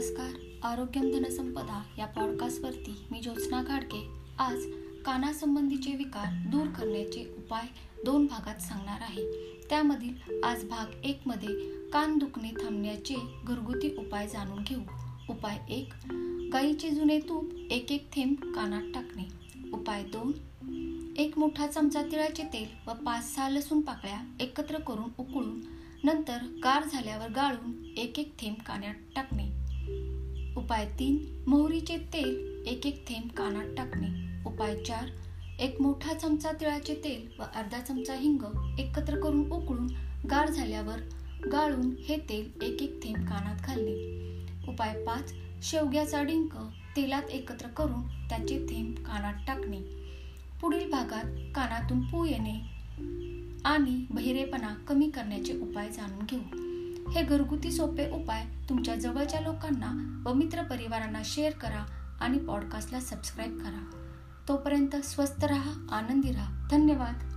नमस्कार. आरोग्यम धनसंपदा या पॉडकास्टवरती मी ज्योत्स्ना घाडके. आज कानासंबंधीचे विकार दूर करण्याचे उपाय दोन भागात सांगणार आहे. त्यामधील आज भाग एकमध्ये कान दुखणे थांबण्याचे घरगुती उपाय जाणून घेऊ. उपाय एक गाईचे जुने तूप एक एक थेंब कानात टाकणे. उपाय दोन एक मोठा चमचा तिळाचे तेल व पाच सहा लसूण पाकळ्या एकत्र करून उकळून नंतर गार झाल्यावर गाळून एक एक थेंब कानात टाकणे. उपाय तीन मोहरीचे तेल एक एक थेंब कानात टाकणे. उपाय चार एक मोठा चमचा तिळाचे तेल व अर्धा चमचा हिंग एकत्र करून उकळून गार झाल्यावर गाळून हे तेल एक एक थेंब कानात घालणे. उपाय पाच शेवग्याचा डिंक तेलात एकत्र करून त्याचे थेंब कानात टाकणे. पुढील भागात कानातून पू येणे आणि बहिरेपणा कमी करण्याचे उपाय जाणून घेऊ. हे घरगुती सोपे उपाय तुमच्या जवळच्या लोकांना व मित्रपरिवारांना शेअर करा आणि पॉडकास्टला सबस्क्राईब करा. तोपर्यंत स्वस्त राहा आनंदी राहा. धन्यवाद.